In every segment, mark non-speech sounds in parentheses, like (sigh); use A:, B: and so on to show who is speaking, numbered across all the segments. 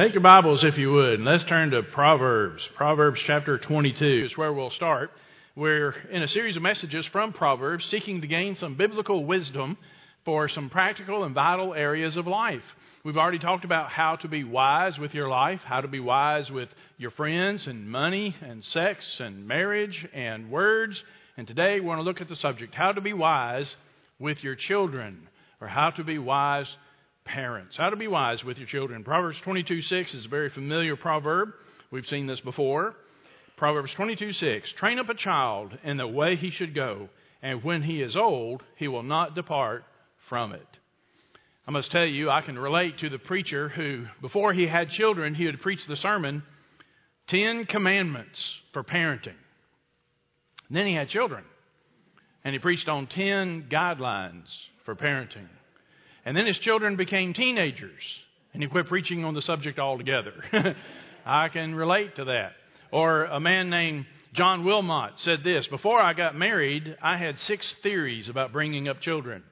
A: Take your Bibles, if you would, and let's turn to Proverbs. Proverbs chapter 22 is where we'll start. We're in a series of messages from Proverbs seeking to gain some biblical wisdom for some practical and vital areas of life. We've already talked about how to be wise with your life, how to be wise with your friends and money and sex and marriage and words. And today we want to look at the subject how to be wise with your children, or how to be wise parents. How to be wise with your children. Proverbs 22 6 is a very familiar proverb. We've seen this before. Proverbs 22 6 Train up a child in the way he should go, and when he is old, he will not depart from it. I must tell you, I can relate to the preacher who, before he had children, he would preach the sermon, Ten Commandments for Parenting. And then he had children, and he preached on ten guidelines for parenting. And then his children became teenagers, and he quit preaching on the subject altogether. (laughs) I can relate to that. Or a man named John Wilmot said this Before I got married, I had six theories about bringing up children.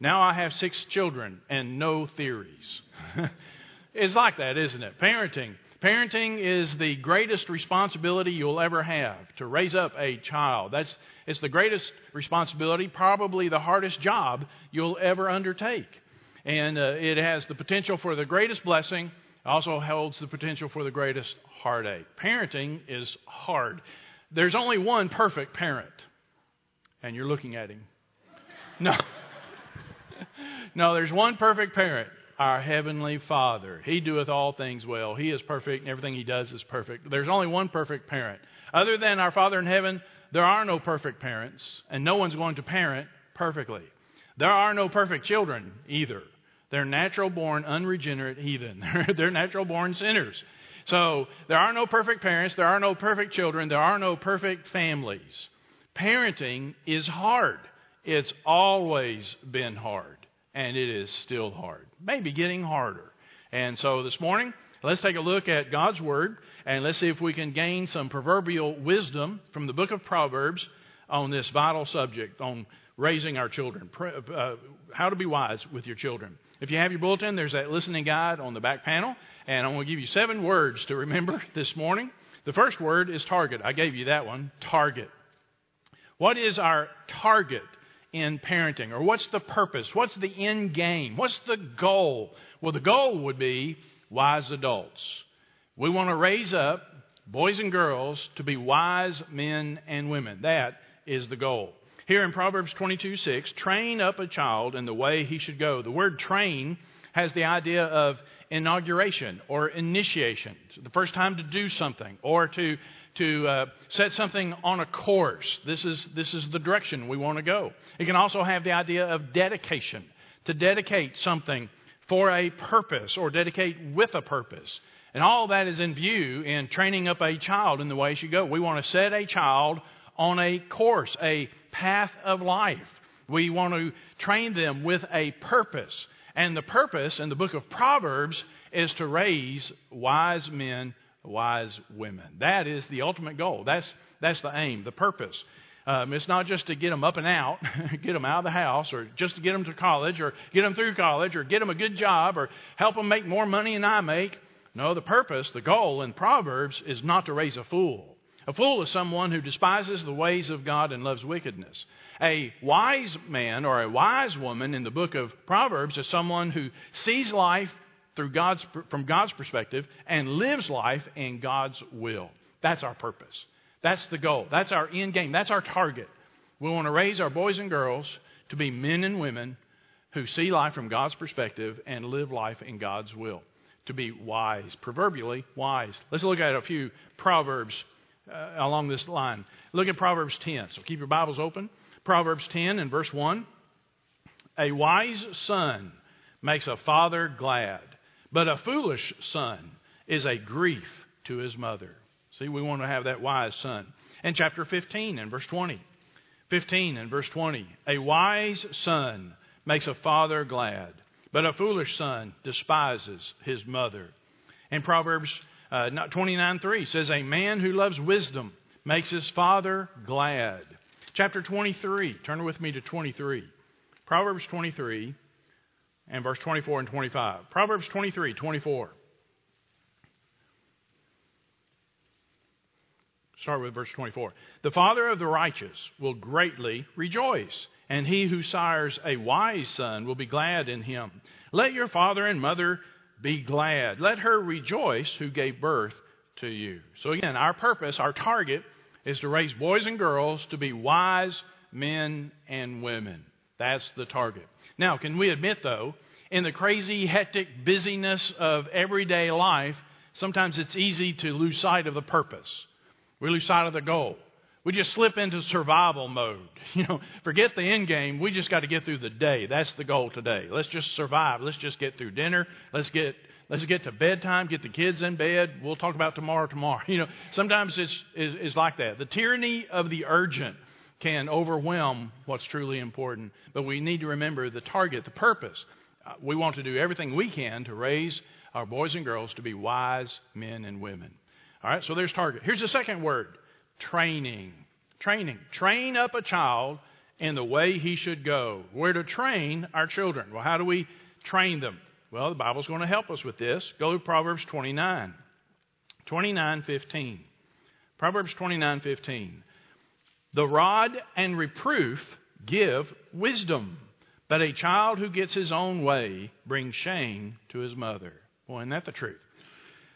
A: Now I have six children and no theories. (laughs) it's like that, isn't it? Parenting. Parenting is the greatest responsibility you'll ever have to raise up a child. That's it's the greatest responsibility, probably the hardest job you'll ever undertake and uh, it has the potential for the greatest blessing, also holds the potential for the greatest heartache. Parenting is hard. There's only one perfect parent, and you're looking at him. No. (laughs) no, there's one perfect parent, our Heavenly Father. He doeth all things well. He is perfect, and everything He does is perfect. There's only one perfect parent. Other than our Father in heaven, there are no perfect parents, and no one's going to parent perfectly. There are no perfect children either. They're natural born, unregenerate heathen. (laughs) They're natural born sinners. So there are no perfect parents, there are no perfect children, there are no perfect families. Parenting is hard. It's always been hard, and it is still hard. Maybe getting harder. And so this morning, let's take a look at God's Word, and let's see if we can gain some proverbial wisdom from the book of Proverbs on this vital subject, on raising our children, uh, how to be wise with your children. If you have your bulletin, there's that listening guide on the back panel, and I'm going to give you seven words to remember (laughs) this morning. The first word is target. I gave you that one target. What is our target in parenting? Or what's the purpose? What's the end game? What's the goal? Well, the goal would be wise adults. We want to raise up boys and girls to be wise men and women. That is the goal. Here in Proverbs 22 6, train up a child in the way he should go. The word train has the idea of inauguration or initiation, the first time to do something or to, to uh, set something on a course. This is, this is the direction we want to go. It can also have the idea of dedication, to dedicate something for a purpose or dedicate with a purpose. And all that is in view in training up a child in the way he should go. We want to set a child on a course, a path of life. We want to train them with a purpose. And the purpose in the book of Proverbs is to raise wise men, wise women. That is the ultimate goal. That's, that's the aim, the purpose. Um, it's not just to get them up and out, (laughs) get them out of the house, or just to get them to college, or get them through college, or get them a good job, or help them make more money than I make. No, the purpose, the goal in Proverbs is not to raise a fool. A fool is someone who despises the ways of God and loves wickedness. A wise man or a wise woman in the book of Proverbs is someone who sees life through God's, from God's perspective and lives life in God's will. That's our purpose. That's the goal. That's our end game. That's our target. We want to raise our boys and girls to be men and women who see life from God's perspective and live life in God's will. To be wise, proverbially wise. Let's look at a few Proverbs uh, along this line. Look at Proverbs 10. So keep your Bibles open. Proverbs 10 and verse 1. A wise son makes a father glad, but a foolish son is a grief to his mother. See, we want to have that wise son. And chapter 15 and verse 20. 15 and verse 20. A wise son makes a father glad, but a foolish son despises his mother. And Proverbs uh, twenty nine three says, A man who loves wisdom makes his father glad. Chapter 23, turn with me to 23. Proverbs 23 and verse 24 and 25. Proverbs 23, 24. Start with verse 24. The father of the righteous will greatly rejoice, and he who sires a wise son will be glad in him. Let your father and mother be glad. Let her rejoice who gave birth to you. So, again, our purpose, our target, is to raise boys and girls to be wise men and women. That's the target. Now, can we admit, though, in the crazy, hectic busyness of everyday life, sometimes it's easy to lose sight of the purpose. We lose sight of the goal. We just slip into survival mode. (laughs) You know, forget the end game. We just got to get through the day. That's the goal today. Let's just survive. Let's just get through dinner. Let's get let's get to bedtime, get the kids in bed. We'll talk about tomorrow tomorrow. (laughs) You know, sometimes it's is, like that. The tyranny of the urgent can overwhelm what's truly important. But we need to remember the target, the purpose. Uh, we want to do everything we can to raise our boys and girls to be wise men and women. All right, so there's target. Here's the second word training. Training. Train up a child in the way he should go. Where to train our children. Well, how do we train them? Well, the Bible's going to help us with this. Go to Proverbs 29. 29:15. Proverbs 29:15. The rod and reproof give wisdom, but a child who gets his own way brings shame to his mother. Boy, isn't that the truth?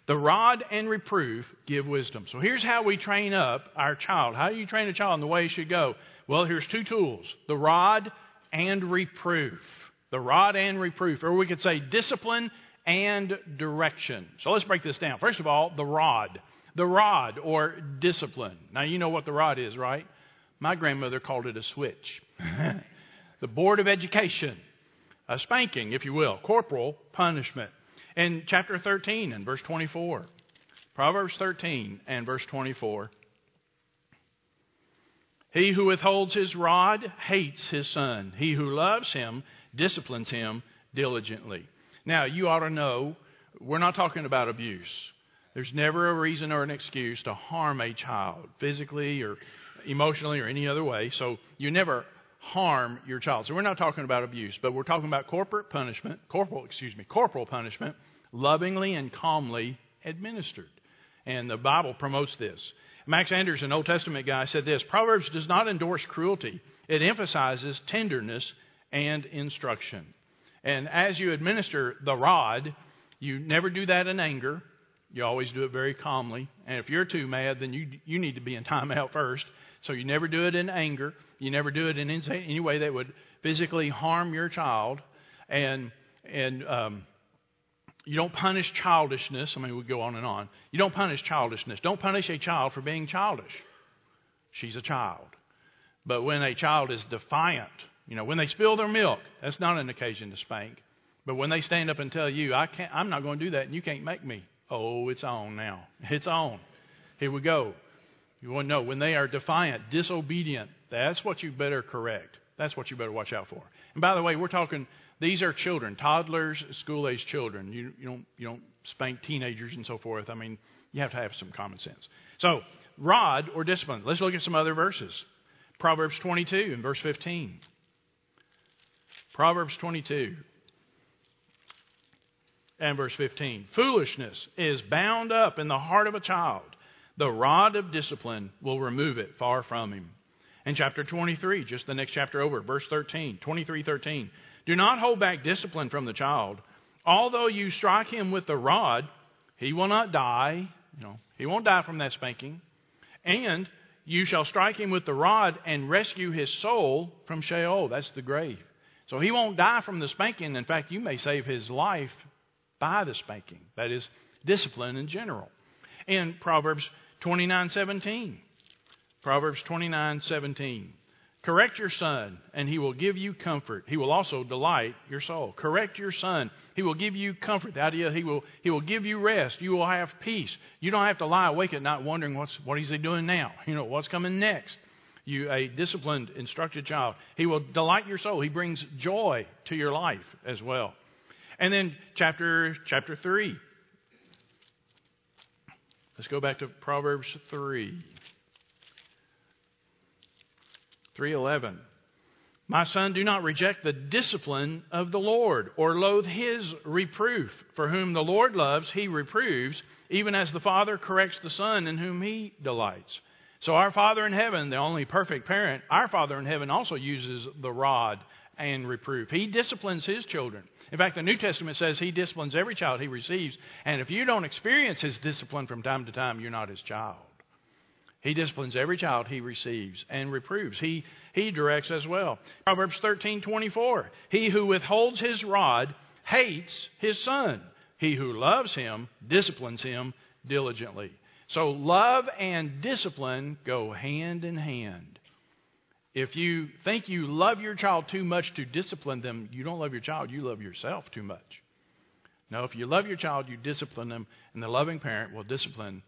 A: The rod and reproof give wisdom. So here's how we train up our child. How do you train a child in the way he should go? Well, here's two tools the rod and reproof. The rod and reproof, or we could say discipline and direction. So let's break this down. First of all, the rod. The rod or discipline. Now, you know what the rod is, right? My grandmother called it a switch. (laughs) the Board of Education, a spanking, if you will, corporal punishment in chapter 13 and verse 24. Proverbs 13 and verse 24. He who withholds his rod hates his son. He who loves him disciplines him diligently. Now, you ought to know we're not talking about abuse. There's never a reason or an excuse to harm a child, physically or emotionally or any other way. So you never harm your child. So we're not talking about abuse, but we're talking about corporate punishment, corporal, excuse me, corporal punishment, lovingly and calmly administered. And the Bible promotes this. Max Anders, an Old Testament guy, said this Proverbs does not endorse cruelty, it emphasizes tenderness and instruction. And as you administer the rod, you never do that in anger. You always do it very calmly. And if you're too mad, then you, you need to be in timeout first. So you never do it in anger. You never do it in any way that would physically harm your child. And, and um, you don't punish childishness. I mean, we go on and on. You don't punish childishness. Don't punish a child for being childish. She's a child. But when a child is defiant, you know, when they spill their milk, that's not an occasion to spank. But when they stand up and tell you, I can't, I'm not going to do that and you can't make me. Oh, it's on now. It's on. Here we go. You want to know when they are defiant, disobedient, that's what you better correct. That's what you better watch out for. And by the way, we're talking, these are children, toddlers, school age children. You, you, don't, you don't spank teenagers and so forth. I mean, you have to have some common sense. So, rod or discipline. Let's look at some other verses. Proverbs 22 and verse 15. Proverbs 22 and verse 15. Foolishness is bound up in the heart of a child the rod of discipline will remove it far from him. And chapter 23, just the next chapter over, verse 13, 23 13. Do not hold back discipline from the child. Although you strike him with the rod, he will not die. You know, he won't die from that spanking. And you shall strike him with the rod and rescue his soul from Sheol. That's the grave. So he won't die from the spanking. In fact, you may save his life by the spanking. That is discipline in general. In Proverbs 29:17. Proverbs 29:17. Correct your son, and he will give you comfort. He will also delight your soul. Correct your son. He will give you comfort. The idea he will he will give you rest. You will have peace. You don't have to lie awake at night wondering what's what is he doing now? You know, what's coming next? You a disciplined, instructed child. He will delight your soul. He brings joy to your life as well. And then chapter chapter 3. Let's go back to Proverbs 3. 3:11 My son do not reject the discipline of the Lord or loathe his reproof for whom the Lord loves he reproves even as the father corrects the son in whom he delights So, our Father in heaven, the only perfect parent, our Father in heaven also uses the rod and reproof. He disciplines his children. In fact, the New Testament says he disciplines every child he receives. And if you don't experience his discipline from time to time, you're not his child. He disciplines every child he receives and reproves. He, he directs as well. Proverbs 13:24. He who withholds his rod hates his son. He who loves him disciplines him diligently. So love and discipline go hand in hand. If you think you love your child too much to discipline them, you don't love your child, you love yourself too much. No, if you love your child, you discipline them, and the loving parent will discipline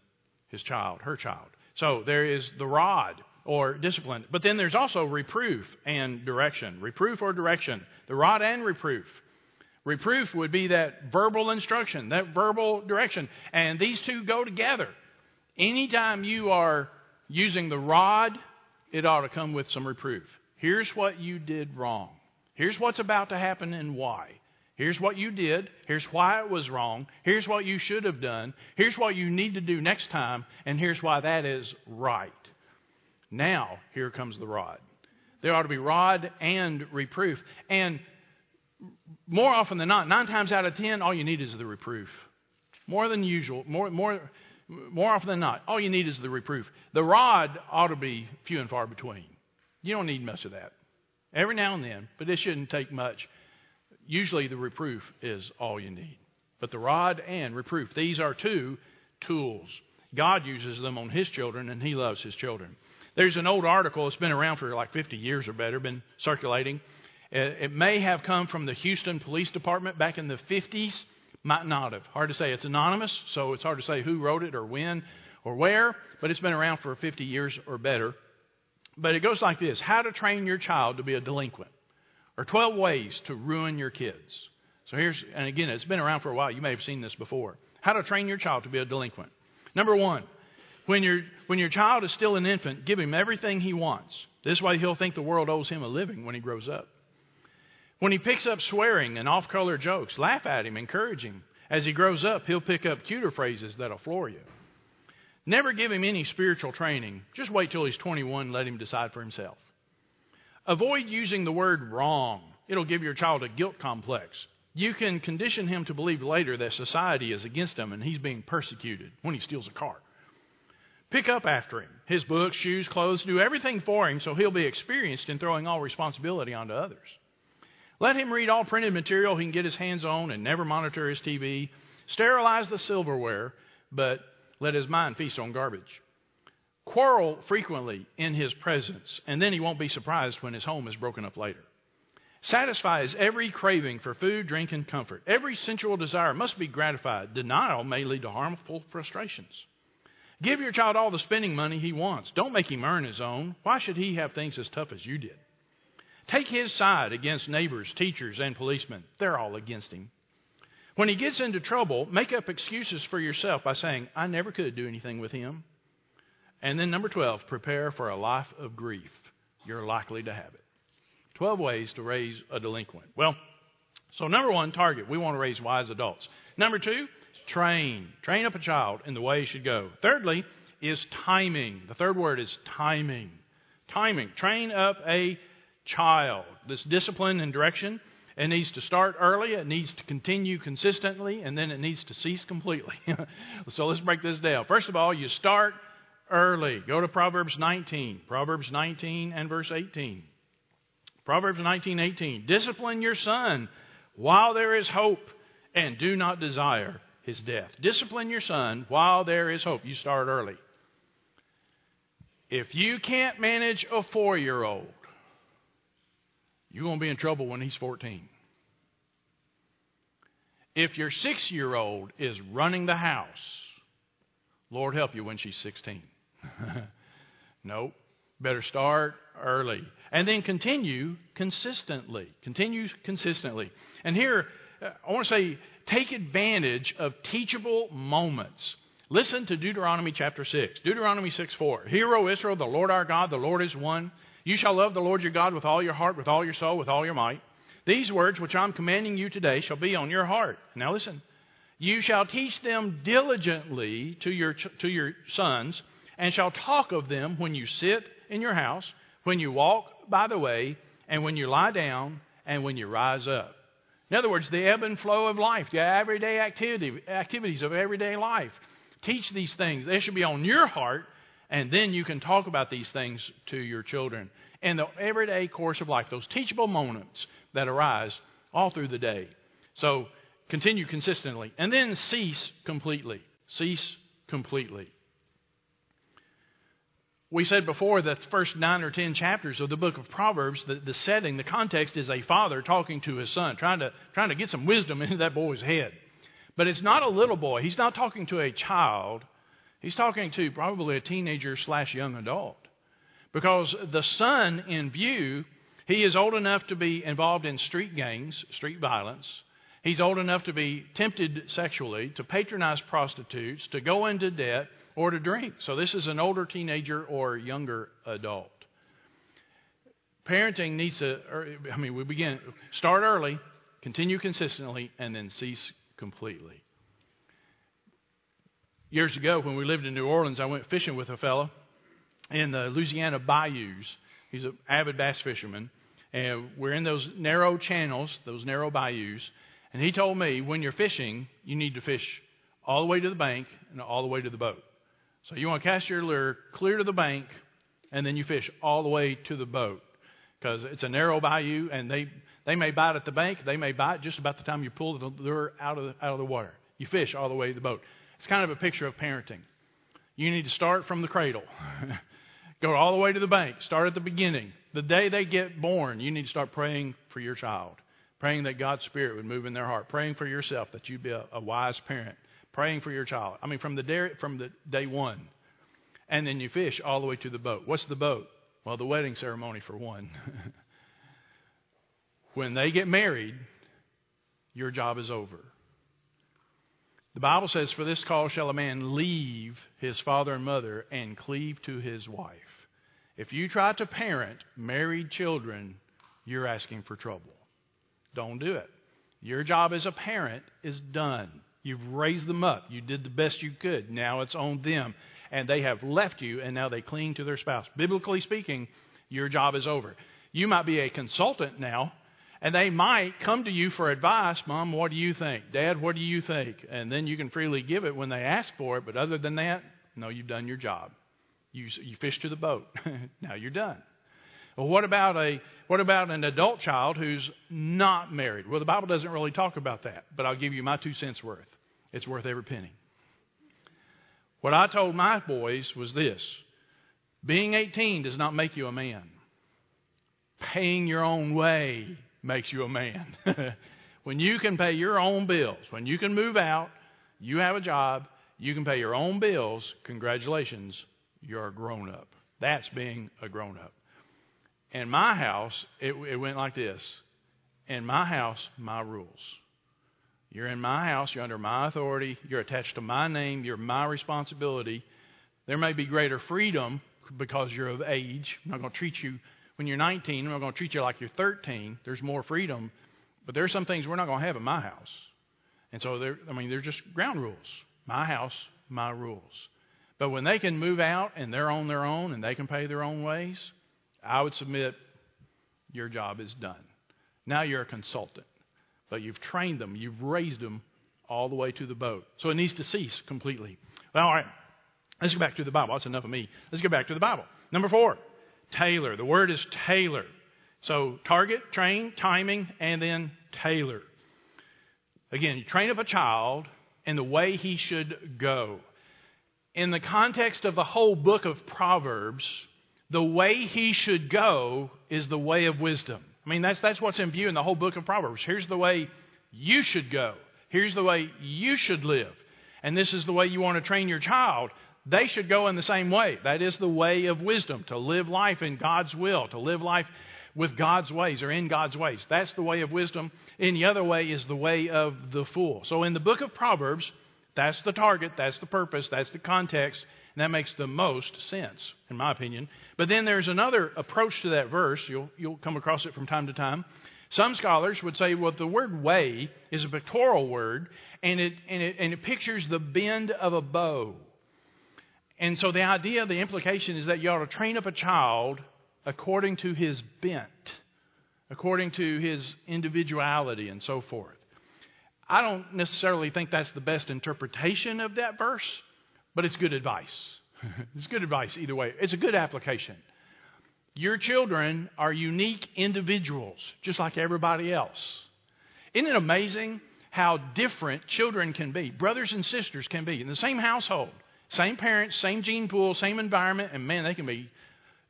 A: his child, her child. So there is the rod or discipline. But then there's also reproof and direction. Reproof or direction. The rod and reproof. Reproof would be that verbal instruction, that verbal direction. And these two go together. Anytime you are using the rod, it ought to come with some reproof. Here's what you did wrong. Here's what's about to happen and why. Here's what you did. Here's why it was wrong. Here's what you should have done. Here's what you need to do next time. And here's why that is right. Now, here comes the rod. There ought to be rod and reproof. And more often than not, nine times out of ten, all you need is the reproof. More than usual, more, more, more often than not, all you need is the reproof. The rod ought to be few and far between. You don't need much of that. Every now and then, but it shouldn't take much usually the reproof is all you need. But the rod and reproof, these are two tools. God uses them on His children, and He loves His children. There's an old article that's been around for like 50 years or better, been circulating. Uh, it may have come from the Houston Police Department back in the 50s. Might not have. Hard to say. It's anonymous, so it's hard to say who wrote it or when or where, but it's been around for 50 years or better. But it goes like this How to train your child to be a delinquent or 12 ways to ruin your kids. So here's, and again, it's been around for a while. You may have seen this before. How to train your child to be a delinquent. Number one, when, your when your child is still an infant, give him everything he wants. This way he'll think the world owes him a living when he grows up. When he picks up swearing and off color jokes, laugh at him, encourage him. As he grows up, he'll pick up cuter phrases that'll floor you. Never give him any spiritual training. Just wait till he's 21 and let him decide for himself. Avoid using the word wrong. It'll give your child a guilt complex. You can condition him to believe later that society is against him and he's being persecuted when he steals a car. Pick up after him. His books, shoes, clothes, do everything for him so he'll be experienced in throwing all responsibility onto others. Let him read all printed material he can get his hands on and never monitor his TV. Sterilize the silverware, but let his mind feast on garbage quarrel frequently in his presence, and then he won't be surprised when his home is broken up later. Satisfies every craving for food, drink, and comfort. Every sensual desire must be gratified. Denial may lead to harmful frustrations. Give your child all the spending money he wants. Don't make him earn his own. Why should he have things as tough as you did? Take his side against neighbors, teachers, and policemen. They're all against him. When he gets into trouble, make up excuses for yourself by saying, I never could do anything with him. And then number 12, prepare for a life of grief. You're likely to have it. 12 ways to raise a delinquent. Well, so number one, target. We want to raise wise adults. Number two, train. Train up a child in the way he should go. Thirdly, is timing. The third word is timing. Timing. Train up a child. This discipline and direction. It needs to start early, it needs to continue consistently, and then it needs to cease completely. (laughs) so let's break this down. First of all, you start early. Go to Proverbs 19. Proverbs 19 and verse 18. Proverbs 19:18. Discipline your son while there is hope and do not desire his death. Discipline your son while there is hope. You start early. If you can't manage a 4-year-old, you're going to be in trouble when he's 14. If your 6-year-old is running the house, Lord help you when she's 16. (laughs) nope. Better start early. And then continue consistently. Continue consistently. And here, uh, I want to say, take advantage of teachable moments. Listen to Deuteronomy chapter 6. Deuteronomy 6 4. Hear, O Israel, the Lord our God, the Lord is one. You shall love the Lord your God with all your heart, with all your soul, with all your might. These words which I'm commanding you today shall be on your heart. Now listen. You shall teach them diligently to your, to your sons and shall talk of them when you sit in your house, when you walk by the way, and when you lie down, and when you rise up. In other words, the ebb and flow of life, the everyday activity, activities of everyday life. Teach these things. They should be on your heart, and then you can talk about these things to your children. And the everyday course of life, those teachable moments that arise all through the day. So continue consistently. And then cease completely. Cease completely. We said before that the first nine or ten chapters of the book of Proverbs, the, the setting, the context is a father talking to his son, trying to, trying to get some wisdom (laughs) into that boy's head. But it's not a little boy. He's not talking to a child. He's talking to probably a teenager slash young adult. Because the son in view, he is old enough to be involved in street gangs, street violence. He's old enough to be tempted sexually, to patronize prostitutes, to go into debt, or to drink. So this is an older teenager or younger adult. Parenting needs to, er, I mean, we begin, start early, continue consistently, and then cease completely. Years ago, when we lived in New Orleans, I went fishing with a fellow in the Louisiana bayous. He's an avid bass fisherman. And we're in those narrow channels, those narrow bayous. And he told me when you're fishing, you need to fish all the way to the bank and all the way to the boat. So you want to cast your lure clear to the bank, and then you fish all the way to the boat because it's a narrow bayou, and they they may bite at the bank, they may bite just about the time you pull the lure out of the, out of the water. You fish all the way to the boat. It's kind of a picture of parenting. You need to start from the cradle. (laughs) Go all the way to the bank. Start at the beginning. The day they get born, you need to start praying for your child, praying that God's Spirit would move in their heart, praying for yourself that you'd be a, a wise parent, praying for your child. I mean, from the day, from the day one, and then you fish all the way to the boat. What's the boat? Well, the wedding ceremony for one. (laughs) when they get married, your job is over. The Bible says, For this cause shall a man leave his father and mother and cleave to his wife. If you try to parent married children, you're asking for trouble. Don't do it. Your job as a parent is done. You've raised them up. You did the best you could. Now it's on them. And they have left you, and now they cling to their spouse. Biblically speaking, your job is over. You might be a consultant now, and they might come to you for advice. Mom, what do you think? Dad, what do you think? And then you can freely give it when they ask for it. But other than that, no, you've done your job. You, you fish to the boat. (laughs) now you're done. Well, what about a what about an adult child who's not married? Well, the Bible doesn't really talk about that, but I'll give you my two cents worth. It's worth every penny. What I told my boys was this: being 18 does not make you a man. Paying your own way makes you a man. (laughs) when you can pay your own bills, when you can move out, you have a job, you can pay your own bills, congratulations, you're a grown up. That's being a grown up. In my house, it, it went like this In my house, my rules. You're in my house, you're under my authority, you're attached to my name, you're my responsibility. There may be greater freedom because you're of age. I'm not going to treat you when you're 19, I'm not going to treat you like you're 13. There's more freedom. But there are some things we're not going to have in my house. And so, they're, I mean, they're just ground rules. My house, my rules. But when they can move out and they're on their own and they can pay their own ways, I would submit your job is done. Now you're a consultant, but you've trained them, you've raised them all the way to the boat. So it needs to cease completely. Well, all right, let's go back to the Bible. That's enough of me. Let's go back to the Bible. Number four, tailor. The word is tailor. So target, train, timing, and then tailor. Again, you train up a child in the way he should go in the context of the whole book of Proverbs, the way he should go is the way of wisdom. I mean, that's, that's what's in view in the whole book of Proverbs. Here's the way you should go, here's the way you should live. And this is the way you want to train your child. They should go in the same way. That is the way of wisdom, to live life in God's will, to live life with God's ways or in God's ways. That's the way of wisdom. Any other way is the way of the fool. So in the book of Proverbs, that's the target, that's the purpose, that's the context, and that makes the most sense, in my opinion. But then there's another approach to that verse. You'll, you'll come across it from time to time. Some scholars would say, well, the word way is a pictorial word, and it, and it, and it pictures the bend of a bow. And so the idea, the implication is that you ought to train up a child according to his bent, according to his individuality, and so forth. I don't necessarily think that's the best interpretation of that verse, but it's good advice. (laughs) it's good advice either way. It's a good application. Your children are unique individuals, just like everybody else. Isn't it amazing how different children can be? Brothers and sisters can be in the same household, same parents, same gene pool, same environment, and man, they can be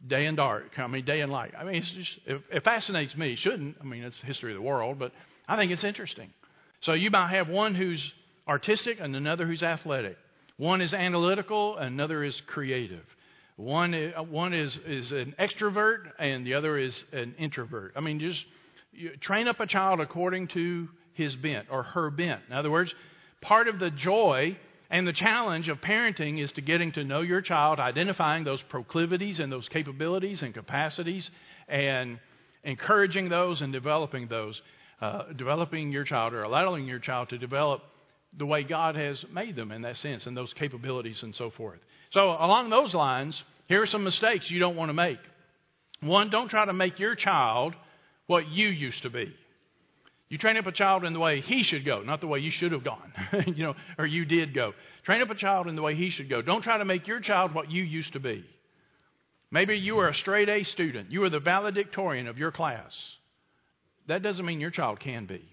A: day and dark. I mean, day and light. I mean, it's just, it, it fascinates me. It shouldn't. I mean, it's the history of the world, but I think it's interesting. So you might have one who's artistic and another who's athletic. One is analytical, another is creative. One, one is, is an extrovert and the other is an introvert. I mean, just train up a child according to his bent or her bent. In other words, part of the joy and the challenge of parenting is to getting to know your child, identifying those proclivities and those capabilities and capacities, and encouraging those and developing those. Uh, developing your child or allowing your child to develop the way God has made them in that sense and those capabilities and so forth. So, along those lines, here are some mistakes you don't want to make. One, don't try to make your child what you used to be. You train up a child in the way he should go, not the way you should have gone, (laughs) you know, or you did go. Train up a child in the way he should go. Don't try to make your child what you used to be. Maybe you were a straight A student. You were the valedictorian of your class. That doesn't mean your child can be.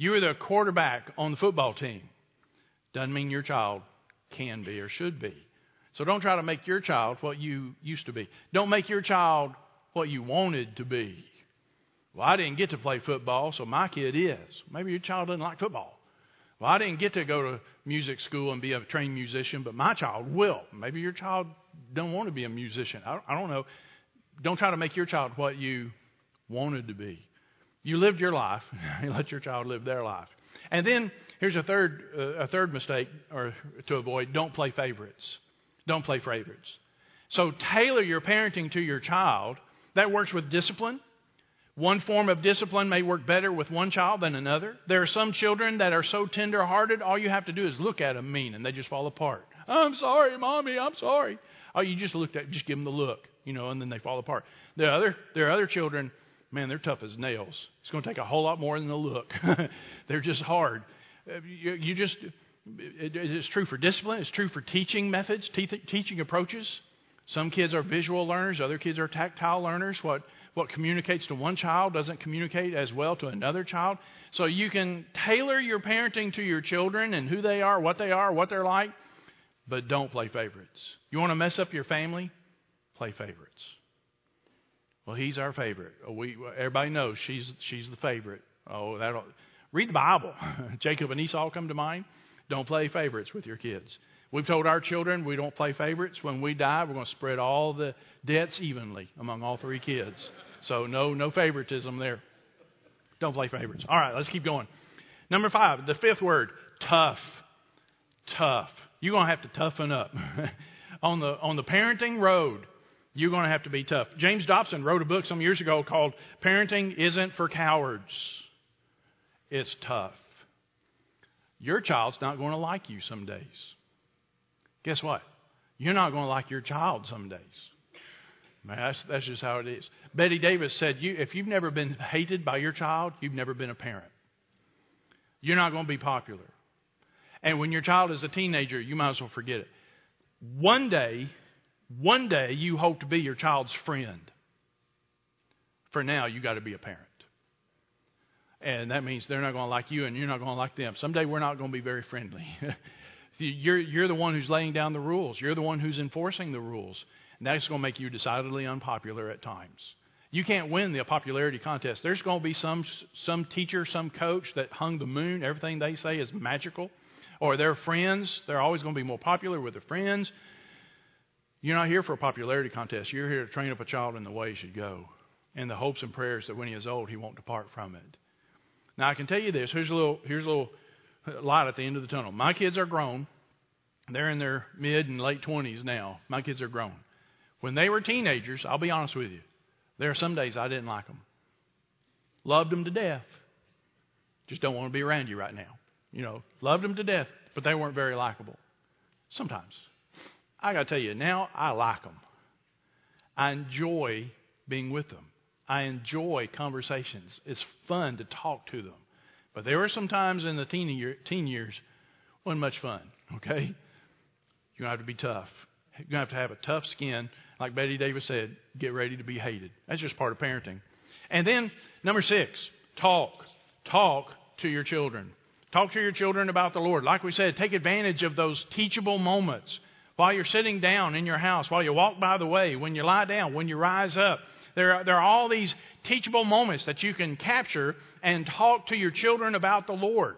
A: You were the quarterback on the football team. Doesn't mean your child can be or should be. So don't try to make your child what you used to be. Don't make your child what you wanted to be. Well, I didn't get to play football, so my kid is. Maybe your child doesn't like football. Well, I didn't get to go to music school and be a trained musician, but my child will. Maybe your child don't want to be a musician. I, I don't know. Don't try to make your child what you wanted to be. You lived your life. (laughs) you let your child live their life. And then here's a third, uh, a third mistake or to avoid don't play favorites. Don't play favorites. So tailor your parenting to your child. That works with discipline. One form of discipline may work better with one child than another. There are some children that are so tender hearted, all you have to do is look at them mean and they just fall apart. I'm sorry, mommy, I'm sorry. Oh, you just looked at, just give them the look, you know, and then they fall apart. There are other, there are other children man, they're tough as nails. It's going to take a whole lot more than the look. (laughs) they're just hard. Uh, you, you just, it, it's true for discipline, it's true for teaching methods, te- teaching approaches. Some kids are visual learners, other kids are tactile learners. What, what communicates to one child doesn't communicate as well to another child. So you can tailor your parenting to your children and who they are, what they are, what they're like, but don't play favorites. You want to mess up your family? Play favorites. Well, he's our favorite. Oh, we everybody knows she's she's the favorite. Oh, that read the Bible. (laughs) Jacob and Esau come to mind. Don't play favorites with your kids. We've told our children we don't play favorites. When we die, we're going to spread all the debts evenly among all three kids. So no no favoritism there. Don't play favorites. All right, let's keep going. Number five, the fifth word, tough. Tough. You're going to have to toughen up. (laughs) on the on the parenting road, you're going to have to be tough. James Dobson wrote a book some years ago called Parenting Isn't for Cowards. It's tough. Your child's not going to like you some days. Guess what? You're not going to like your child some days. Man, that's, that's just how it is. Bette Davis said, you, if you've never been hated by your child, you've never been a parent. You're not going to be popular. And when your child is a teenager, you might as well forget it. One day, one day you hope to be your child's friend. For now, you got to be a parent. And that means they're not going to like you and you're not going to like them. Someday we're not going to be very friendly. (laughs) you're, you're the one who's laying down the rules, you're the one who's enforcing the rules. And that's going to make you decidedly unpopular at times. You can't win the popularity contest. There's going to be some, some teacher, some coach that hung the moon. Everything they say is magical. Or their friends, they're always going to be more popular with their friends. You're not here for a popularity contest. You're here to train up a child in the way he should go, and the hopes and prayers that when he is old, he won't depart from it. Now, I can tell you this. Here's a little, here's a little light at the end of the tunnel. My kids are grown. They're in their mid and late 20s now. My kids are grown. When they were teenagers, I'll be honest with you, there are some days I didn't like them. Loved them to death. Just don't want to be around you right now. You know, loved them to death, but they weren't very likable. Sometimes. I got to tell you, now I like them. I enjoy being with them. I enjoy conversations. It's fun to talk to them. But there were some times in the teen, year, teen years wasn't much fun. Okay, you're gonna have to be tough. You're gonna have to have a tough skin, like Bette Davis said. Get ready to be hated. That's just part of parenting. And then number six, talk. Talk to your children. Talk to your children about the Lord. Like we said, take advantage of those teachable moments while you're sitting down in your house, while you walk by the way, when you lie down, when you rise up. There are, there are all these teachable moments that you can capture and talk to your children about the Lord.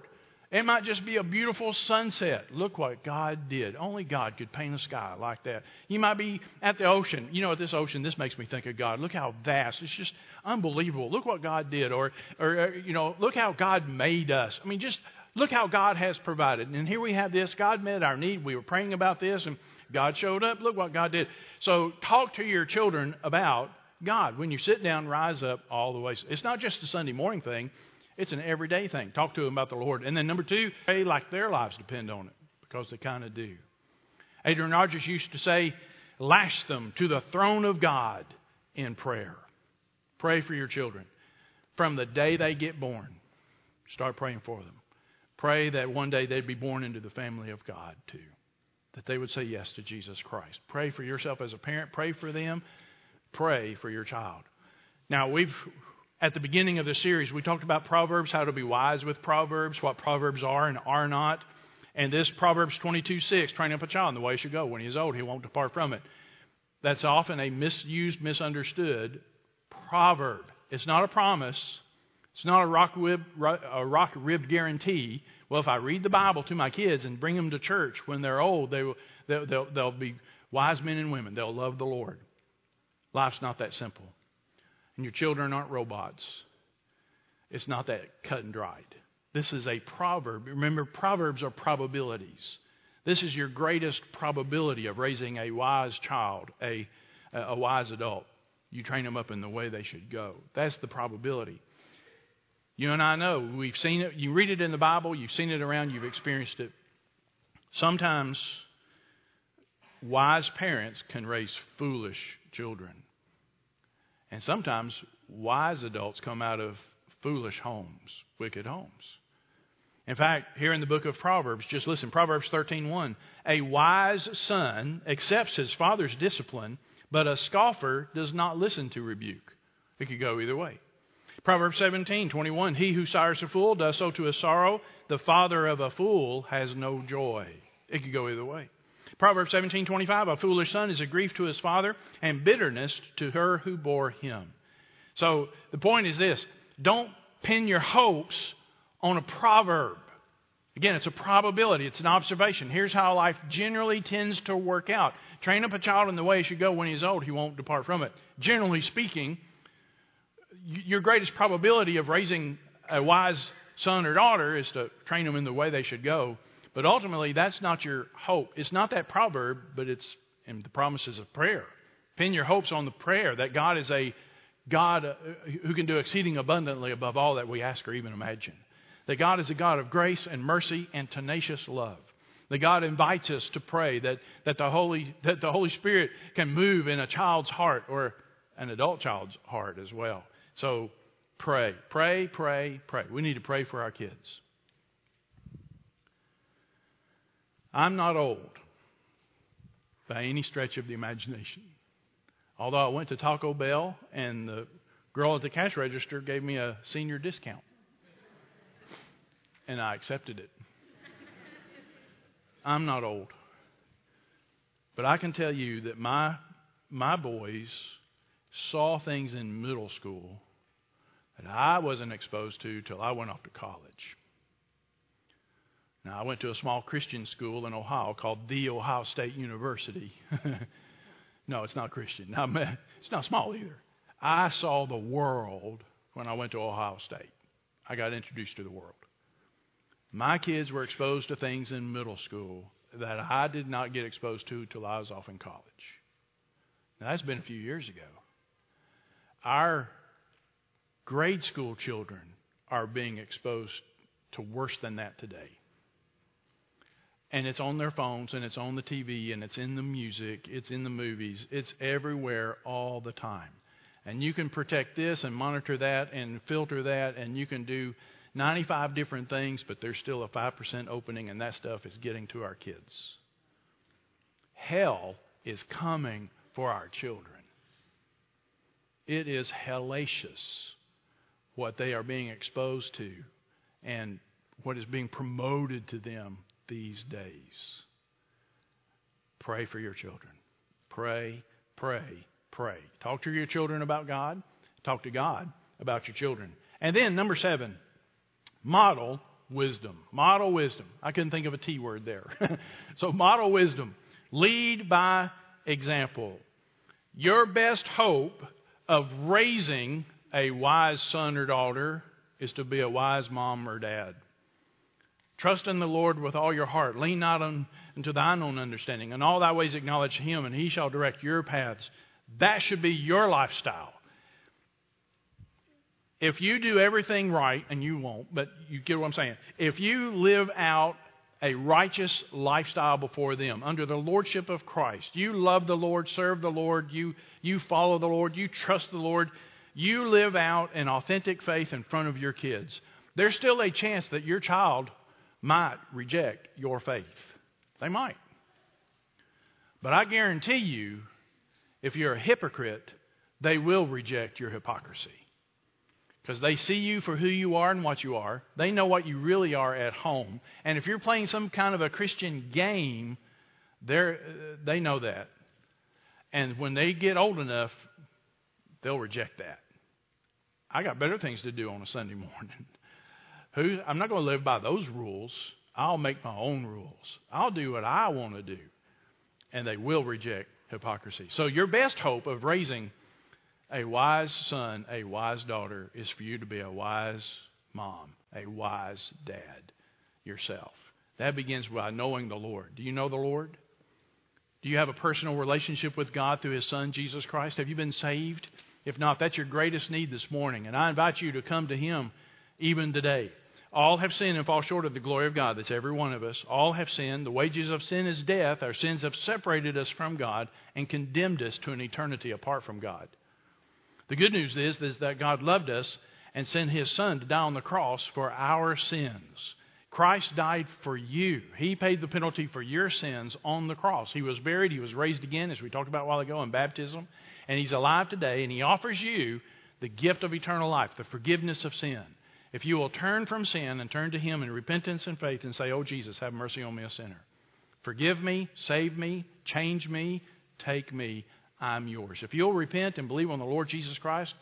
A: It might just be a beautiful sunset. Look what God did. Only God could paint a sky like that. You might be at the ocean. You know, at this ocean, this makes me think of God. Look how vast. It's just unbelievable. Look what God did. Or, or uh, you know, look how God made us. I mean, just look how God has provided. And here we have this. God met our need. We were praying about this, and God showed up. Look what God did. So talk to your children about God. When you sit down, rise up all the way. It's not just a Sunday morning thing. It's an everyday thing. Talk to them about the Lord. And then number two, pray like their lives depend on it, because they kind of do. Adrian Rogers used to say, lash them to the throne of God in prayer. Pray for your children. From the day they get born, start praying for them. Pray that one day they'd be born into the family of God too. That they would say yes to Jesus Christ. Pray for yourself as a parent. Pray for them. Pray for your child. Now, we've at the beginning of the series, we talked about Proverbs, how to be wise with Proverbs, what Proverbs are and are not. And this Proverbs 22 6, train up a child in the way he should go. When he is old, he won't depart from it. That's often a misused, misunderstood proverb. It's not a promise. It's not a rock ribbed, a rock ribbed guarantee. Well, if I read the Bible to my kids and bring them to church when they're old, they will, they'll, they'll, they'll be wise men and women. They'll love the Lord. Life's not that simple. And your children aren't robots. It's not that cut and dried. This is a proverb. Remember, proverbs are probabilities. This is your greatest probability of raising a wise child, a, a wise adult. You train them up in the way they should go. That's the probability. You and I know. We've seen it. You read it in the Bible, you've seen it around, you've experienced it. Sometimes wise parents can raise foolish children. And sometimes wise adults come out of foolish homes, wicked homes. In fact, here in the book of Proverbs, just listen, Proverbs 13:1, a wise son accepts his father's discipline, but a scoffer does not listen to rebuke. It could go either way. Proverbs 17:21, he who sires a fool does so to his sorrow, the father of a fool has no joy. It could go either way. Proverbs 17:25, a foolish son is a grief to his father and bitterness to her who bore him. So the point is this, don't pin your hopes on a proverb. Again, it's a probability, it's an observation. Here's how life generally tends to work out. Train up a child in the way he should go when he's old, he won't depart from it. Generally speaking, your greatest probability of raising a wise son or daughter is to train them in the way they should go. But ultimately, that's not your hope. It's not that proverb, but it's in the promises of prayer. Pin your hopes on the prayer that God is a God uh, who can do exceeding abundantly above all that we ask or even imagine. That God is a God of grace and mercy and tenacious love. That God invites us to pray that, that, the Holy, that the Holy Spirit can move in a child's heart or an adult child's heart as well. So pray, pray, pray, pray. We need to pray for our kids. I'm not old by any stretch of the imagination. Although I went to Taco Bell and the girl at the cash register gave me a senior discount. And I accepted it. I'm not old. But I can tell you that my my boys saw things in middle school that I wasn't exposed to till I went off to college. Now, I went to a small Christian school in Ohio called The Ohio State University. (laughs) no, it's not Christian. it's not small either. I saw the world when I went to Ohio State. I got introduced to the world. My kids were exposed to things in middle school that I did not get exposed to till I was off in college. Now, that's been a few years ago. Our grade school children are being exposed to worse than that today. and it's on their phones and it's on the TV and it's in the music, it's in the movies, it's everywhere all the time. And you can protect this and monitor that and filter that and you can do 95 different things, but there's still a 5% opening and that stuff is getting to our kids. Hell is coming for our children. It is hellacious what they are being exposed to and what is being promoted to them these days. Pray for your children. Pray, pray, pray. Talk to your children about God. Talk to God about your children. And then, number seven, model wisdom. Model wisdom. I couldn't think of a T word there. (laughs) so, model wisdom. Lead by example. Your best hope of raising a wise son or daughter is to be a wise mom or dad. Trust in the Lord with all your heart. Lean not on, into thine own understanding. In all thy ways acknowledge him, and he shall direct your paths. That should be your lifestyle. If you do everything right, and you won't, but you get what I'm saying. If you live out a righteous lifestyle before them under the lordship of Christ, you love the Lord, serve the Lord, you, you follow the Lord, you trust the Lord, you live out an authentic faith in front of your kids. There's still a chance that your child might reject your faith. They might. But I guarantee you, if you're a hypocrite, they will reject your hypocrisy. Because they see you for who you are and what you are. They know what you really are at home. And if you're playing some kind of a Christian game, they know that. And when they get old enough, they'll reject that. I got better things to do on a Sunday morning. (laughs) Who, I'm not going to live by those rules. I'll make my own rules. I'll do what I want to do. And they will reject hypocrisy. So, your best hope of raising a wise son, a wise daughter, is for you to be a wise mom, a wise dad yourself. That begins by knowing the Lord. Do you know the Lord? Do you have a personal relationship with God through His Son, Jesus Christ? Have you been saved? If not, that's your greatest need this morning. And I invite you to come to Him even today. All have sinned and fall short of the glory of God. That's every one of us. All have sinned. The wages of sin is death. Our sins have separated us from God and condemned us to an eternity apart from God. The good news is, is that God loved us and sent his son to die on the cross for our sins. Christ died for you. He paid the penalty for your sins on the cross. He was buried, he was raised again, as we talked about a while ago in baptism, and he's alive today, and he offers you the gift of eternal life, the forgiveness of sin. If you will turn from sin and turn to Him in repentance and faith and say, Oh, Jesus, have mercy on me, a sinner. Forgive me, save me, change me, take me. I'm yours. If you'll repent and believe on the Lord Jesus Christ,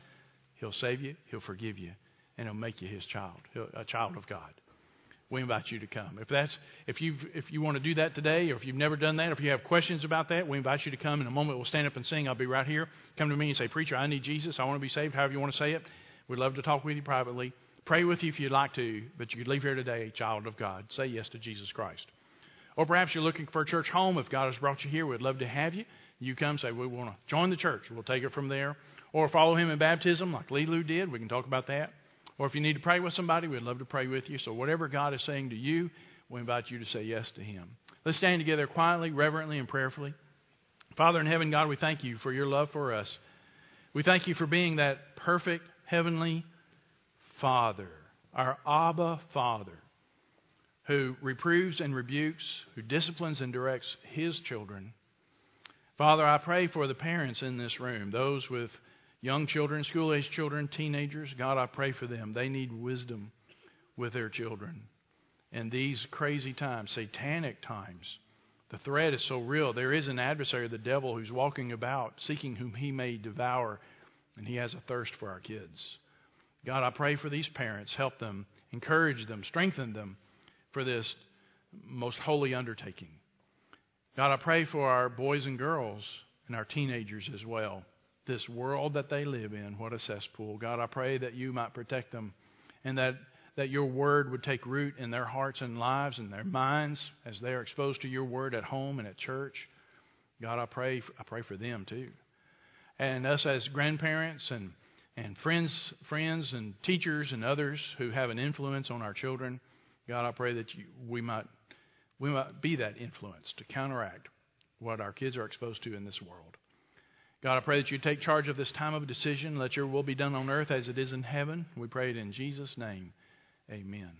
A: He'll save you, He'll forgive you, and He'll make you His child, a child of God. We invite you to come. If that's if you if you want to do that today, or if you've never done that, or if you have questions about that, we invite you to come. In a moment, we'll stand up and sing. I'll be right here. Come to me and say, "Preacher, I need Jesus. I want to be saved." However you want to say it, we'd love to talk with you privately pray with you if you'd like to, but you could leave here today a child of God. Say yes to Jesus Christ. Or perhaps you're looking for a church home. If God has brought you here, we'd love to have you. You come, say, We want to join the church. We'll take it from there. Or follow him in baptism like Lee Lou did. We can talk about that. Or if you need to pray with somebody, we'd love to pray with you. So whatever God is saying to you, we invite you to say yes to him. Let's stand together quietly, reverently, and prayerfully. Father in heaven, God, we thank you for your love for us. We thank you for being that perfect heavenly Father, our Abba Father, who reproves and rebukes, who disciplines and directs his children. Father, I pray for the parents in this room, those with young children, school age children, teenagers. God, I pray for them. They need wisdom with their children. In these crazy times, satanic times, the threat is so real. There is an adversary, the devil, who's walking about seeking whom he may devour, and he has a thirst for our kids. God, I pray for these parents. Help them, encourage them, strengthen them for this most holy undertaking. God, I pray for our boys and girls and our teenagers as well. This world that they live in, what a cesspool. God, I pray that you might protect them and that, that your word would take root in their hearts and lives and their minds as they are exposed to your word at home and at church. God, I pray, I pray for them too. And us as grandparents and and friends, friends and teachers and others who have an influence on our children. God, I pray that you, we might we might be that influence to counteract what our kids are exposed to in this world. God, I pray that you take charge of this time of decision. Let your will be done on earth as it is in heaven. We pray it in Jesus' name. Amen.